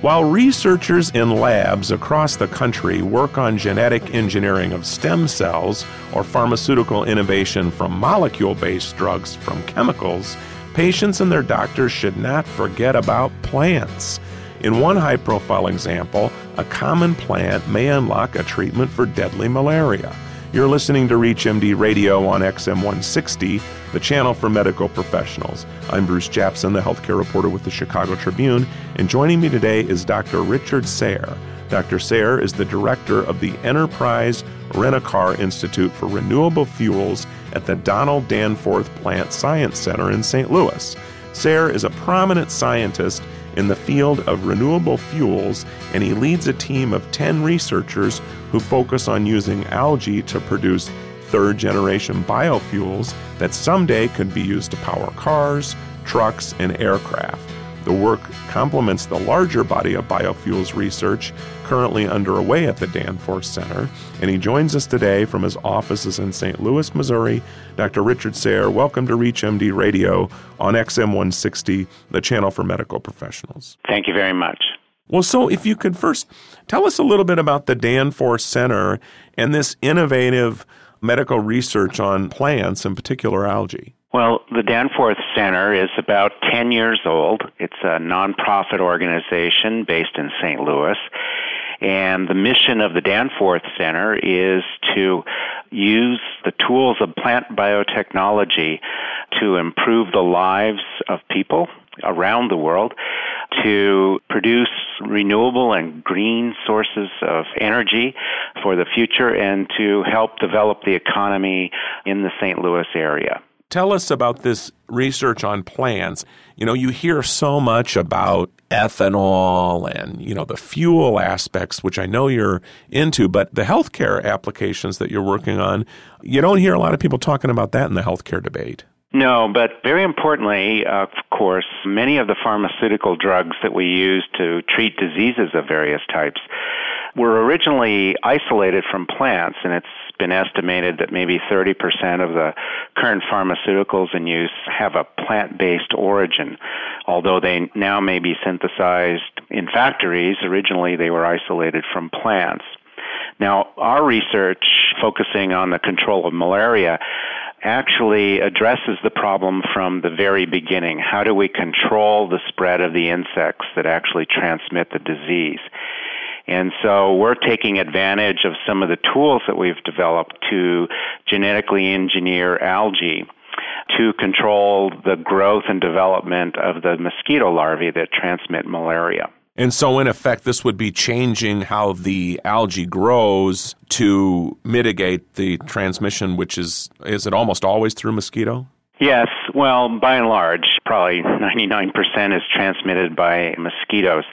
While researchers in labs across the country work on genetic engineering of stem cells or pharmaceutical innovation from molecule based drugs from chemicals, patients and their doctors should not forget about plants. In one high profile example, a common plant may unlock a treatment for deadly malaria. You're listening to ReachMD Radio on XM 160, the channel for medical professionals. I'm Bruce Japsen, the healthcare reporter with the Chicago Tribune, and joining me today is Dr. Richard Sayre. Dr. Sayre is the director of the Enterprise Rent-A-Car Institute for Renewable Fuels at the Donald Danforth Plant Science Center in St. Louis. Sayre is a prominent scientist in the field of renewable fuels, and he leads a team of 10 researchers who focus on using algae to produce third generation biofuels that someday could be used to power cars, trucks, and aircraft. The work complements the larger body of biofuels research currently underway at the Danforth Center, and he joins us today from his offices in St. Louis, Missouri. Dr. Richard Sayre, welcome to ReachMD Radio on XM 160, the channel for medical professionals. Thank you very much. Well, so if you could first tell us a little bit about the Danforth Center and this innovative medical research on plants, in particular algae. Well, the Danforth Center is about 10 years old. It's a nonprofit organization based in St. Louis. And the mission of the Danforth Center is to use the tools of plant biotechnology to improve the lives of people around the world to produce renewable and green sources of energy for the future and to help develop the economy in the St. Louis area. Tell us about this research on plants. You know, you hear so much about ethanol and, you know, the fuel aspects, which I know you're into, but the healthcare applications that you're working on, you don't hear a lot of people talking about that in the healthcare debate. No, but very importantly, of course, many of the pharmaceutical drugs that we use to treat diseases of various types were originally isolated from plants, and it's been estimated that maybe 30% of the current pharmaceuticals in use have a plant-based origin. Although they now may be synthesized in factories, originally they were isolated from plants. Now, our research focusing on the control of malaria actually addresses the problem from the very beginning. How do we control the spread of the insects that actually transmit the disease? And so we're taking advantage of some of the tools that we've developed to genetically engineer algae to control the growth and development of the mosquito larvae that transmit malaria. And so, in effect, this would be changing how the algae grows to mitigate the transmission, which is, is it almost always through mosquito? Yes, well, by and large, probably 99% is transmitted by mosquitoes.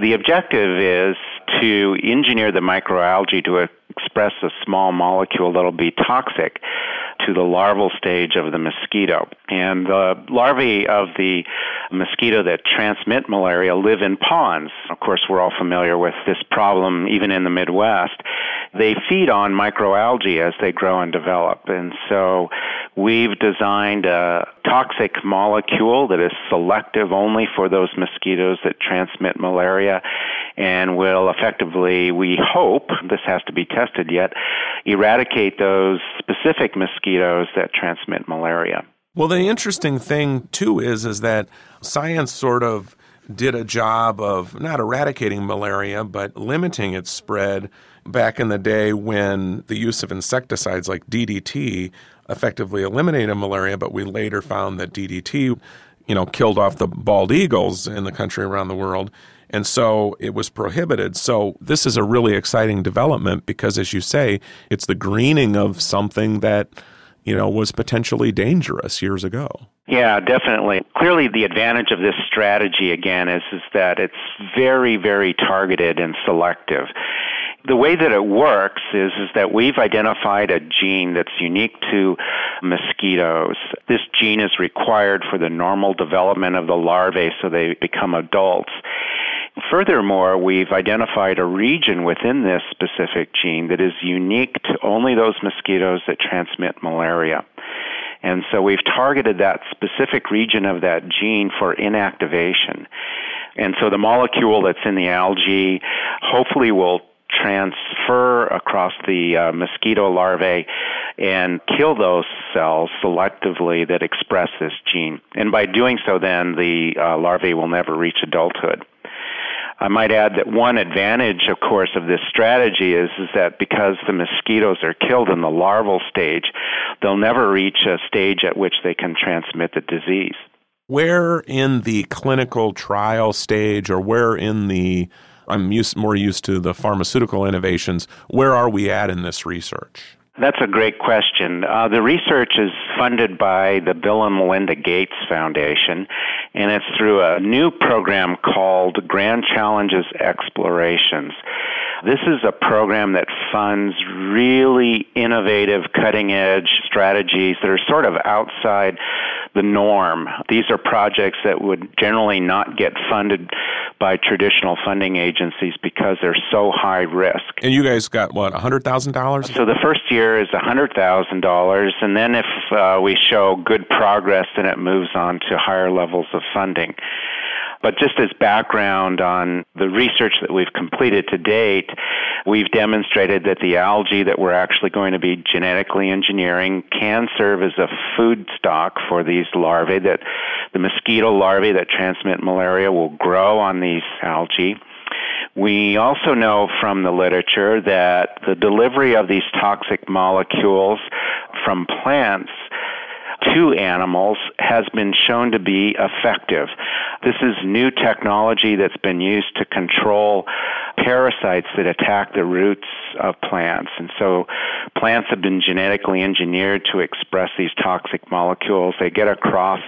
The objective is to engineer the microalgae to express a small molecule that'll be toxic to the larval stage of the mosquito. And the larvae of the mosquito that transmit malaria live in ponds. Of course, we're all familiar with this problem even in the Midwest. They feed on microalgae as they grow and develop. And so we've designed a toxic molecule that is selective only for those mosquitoes that transmit malaria and will effectively, we hope, this has to be tested yet, eradicate those specific mosquitoes that transmit malaria. Well, the interesting thing too is is that science sort of did a job of not eradicating malaria but limiting its spread back in the day when the use of insecticides like DDT effectively eliminated malaria, but we later found that DDT, you know, killed off the bald eagles in the country around the world. And so it was prohibited. So this is a really exciting development because, as you say, it's the greening of something that, you know, was potentially dangerous years ago. Yeah, definitely. Clearly, the advantage of this strategy, again, is, is that it's very, very targeted and selective the way that it works is is that we've identified a gene that's unique to mosquitoes. This gene is required for the normal development of the larvae so they become adults. Furthermore, we've identified a region within this specific gene that is unique to only those mosquitoes that transmit malaria. And so we've targeted that specific region of that gene for inactivation. And so the molecule that's in the algae hopefully will transfer across the uh, mosquito larvae and kill those cells selectively that express this gene. And by doing so, then the uh, larvae will never reach adulthood. I might add that one advantage, of course, of this strategy is, is that because the mosquitoes are killed in the larval stage, they'll never reach a stage at which they can transmit the disease. Where in the clinical trial stage or where in the I'm used, more used to the pharmaceutical innovations. Where are we at in this research? That's a great question. Uh, the research is funded by the Bill and Melinda Gates Foundation, and it's through a new program called Grand Challenges Explorations. This is a program that funds really innovative, cutting edge strategies that are sort of outside the norm. These are projects that would generally not get funded by traditional funding agencies because they're so high risk. And you guys got what, $100,000? So the first year is $100,000, and then if uh, we show good progress, then it moves on to higher levels of funding. But just as background on the research that we've completed to date, we've demonstrated that the algae that we're actually going to be genetically engineering can serve as a food stock for these larvae that the mosquito larvae that transmit malaria will grow on these algae. We also know from the literature that the delivery of these toxic molecules from plants to animals has been shown to be effective. This is new technology that's been used to control parasites that attack the roots of plants. And so plants have been genetically engineered to express these toxic molecules. They get across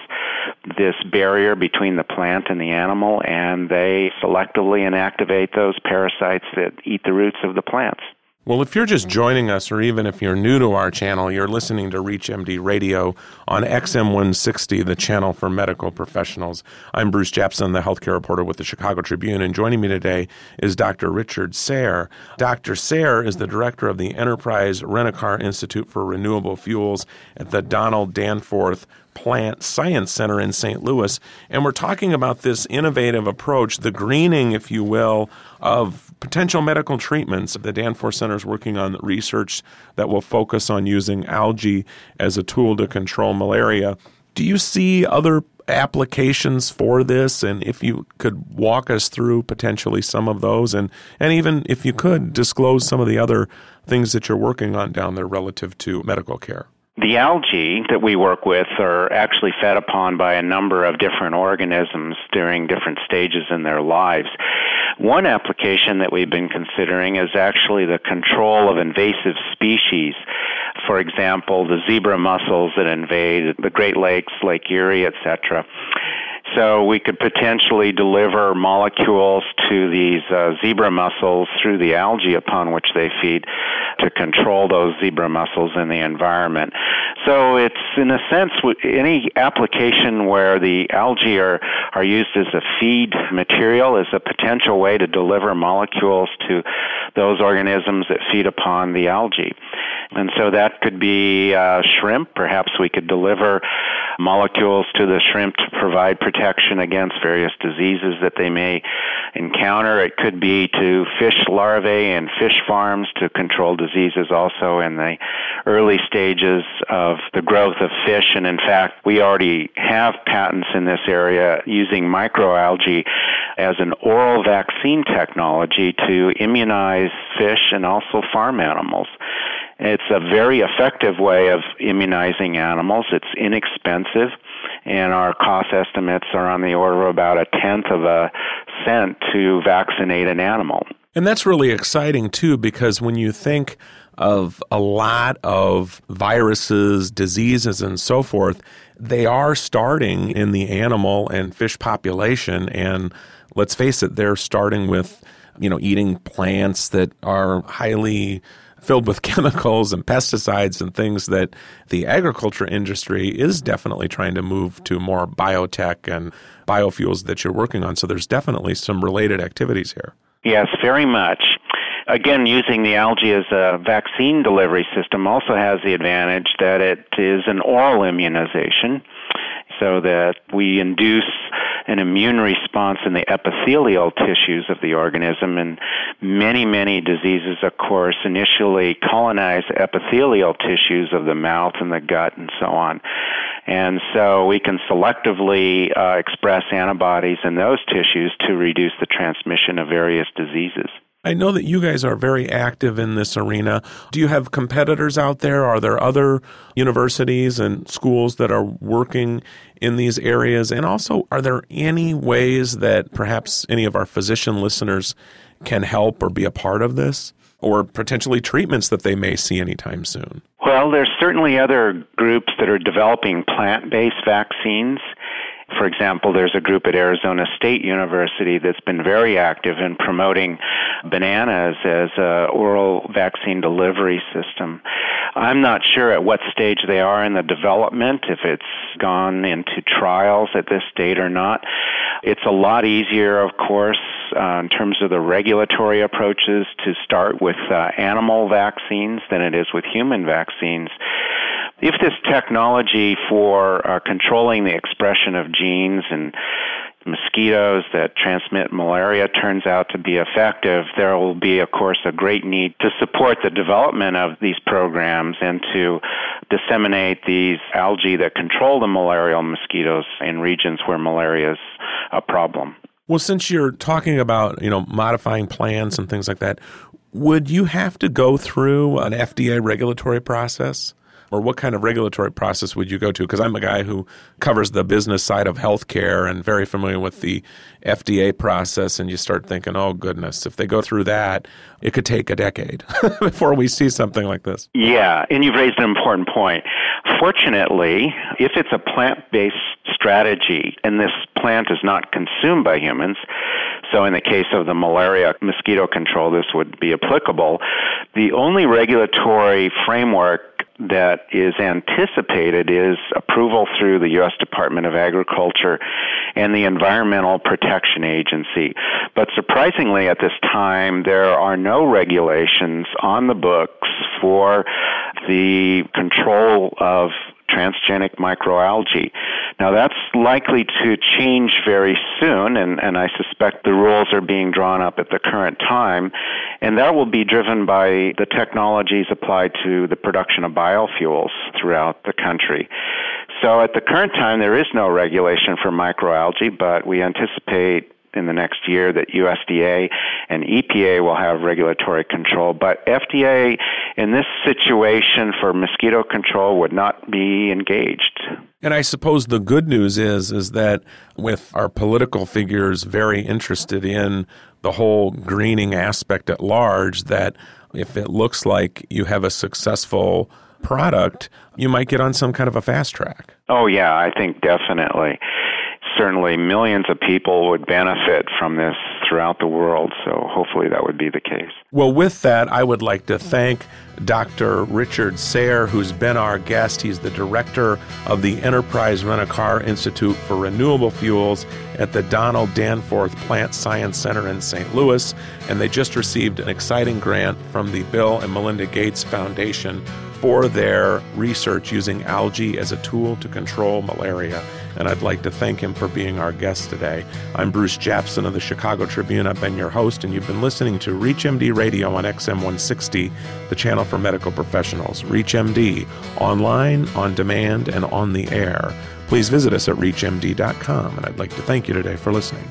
this barrier between the plant and the animal and they selectively inactivate those parasites that eat the roots of the plants. Well, if you're just joining us, or even if you're new to our channel, you're listening to ReachMD Radio on XM160, the channel for medical professionals. I'm Bruce Japsen, the healthcare reporter with the Chicago Tribune, and joining me today is Dr. Richard Sayre. Dr. Sayre is the director of the Enterprise Rent-A-Car Institute for Renewable Fuels at the Donald Danforth Plant Science Center in St. Louis. And we're talking about this innovative approach, the greening, if you will, of potential medical treatments. The Danforth Center is working on research that will focus on using algae as a tool to control malaria. Do you see other applications for this and if you could walk us through potentially some of those and and even if you could disclose some of the other things that you're working on down there relative to medical care the algae that we work with are actually fed upon by a number of different organisms during different stages in their lives. One application that we've been considering is actually the control of invasive species. For example, the zebra mussels that invade the Great Lakes, Lake Erie, etc. So we could potentially deliver molecules to these uh, zebra mussels through the algae upon which they feed to control those zebra mussels in the environment. So it's in a sense any application where the algae are, are used as a feed material is a potential way to deliver molecules to those organisms that feed upon the algae. And so that could be uh, shrimp. Perhaps we could deliver molecules to the shrimp to provide protection against various diseases that they may encounter. It could be to fish larvae and fish farms to control diseases also in the early stages of the growth of fish. And in fact, we already have patents in this area using microalgae as an oral vaccine technology to immunize fish and also farm animals. It's a very effective way of immunizing animals. It's inexpensive, and our cost estimates are on the order of about a tenth of a cent to vaccinate an animal. And that's really exciting too, because when you think of a lot of viruses, diseases, and so forth, they are starting in the animal and fish population. And let's face it, they're starting with, you know, eating plants that are highly filled with chemicals and pesticides and things that the agriculture industry is definitely trying to move to more biotech and biofuels that you're working on. So there's definitely some related activities here. Yes, very much. Again, using the algae as a vaccine delivery system also has the advantage that it is an oral immunization so that we induce an immune response in the epithelial tissues of the organism. And many, many diseases, of course, initially colonize epithelial tissues of the mouth and the gut and so on. And so we can selectively uh, express antibodies in those tissues to reduce the transmission of various diseases. I know that you guys are very active in this arena. Do you have competitors out there? Are there other universities and schools that are working in these areas? And also, are there any ways that perhaps any of our physician listeners can help or be a part of this? Or potentially treatments that they may see anytime soon? Well, there's certainly other groups that are developing plant based vaccines. For example, there's a group at Arizona State University that's been very active in promoting bananas as a oral vaccine delivery system. I'm not sure at what stage they are in the development, if it's gone into trials at this state or not. It's a lot easier, of course, uh, in terms of the regulatory approaches to start with uh, animal vaccines than it is with human vaccines if this technology for uh, controlling the expression of genes and mosquitoes that transmit malaria turns out to be effective, there will be, of course, a great need to support the development of these programs and to disseminate these algae that control the malarial mosquitoes in regions where malaria is a problem. Well, since you're talking about, you know, modifying plants and things like that, would you have to go through an FDA regulatory process? Or what kind of regulatory process would you go to? Because I'm a guy who covers the business side of healthcare and very familiar with the FDA process. And you start thinking, oh, goodness, if they go through that, it could take a decade before we see something like this. Yeah, and you've raised an important point. Fortunately, if it's a plant based strategy and this plant is not consumed by humans, so in the case of the malaria mosquito control, this would be applicable. The only regulatory framework that is anticipated is approval through the U.S. Department of Agriculture and the Environmental Protection Agency. But surprisingly, at this time, there are no regulations on the books for the control of transgenic microalgae. Now that's likely to change very soon, and, and I suspect the rules are being drawn up at the current time, and that will be driven by the technologies applied to the production of biofuels throughout the country. So at the current time, there is no regulation for microalgae, but we anticipate in the next year that USDA and EPA will have regulatory control. But FDA in this situation for mosquito control would not be engaged. And I suppose the good news is is that with our political figures very interested in the whole greening aspect at large that if it looks like you have a successful product, you might get on some kind of a fast track. Oh yeah, I think definitely certainly millions of people would benefit from this throughout the world. So hopefully that would be the case. Well, with that, I would like to thank Dr. Richard Sayre, who's been our guest. He's the director of the Enterprise Rent a Car Institute for Renewable Fuels at the Donald Danforth Plant Science Center in St. Louis. And they just received an exciting grant from the Bill and Melinda Gates Foundation for their research using algae as a tool to control malaria. And I'd like to thank him for being our guest today. I'm Bruce Japsen of the Chicago Tribune. I've been your host, and you've been listening to ReachMD Radio on XM 160, the channel for medical professionals. ReachMD, online, on demand, and on the air. Please visit us at reachmd.com, and I'd like to thank you today for listening.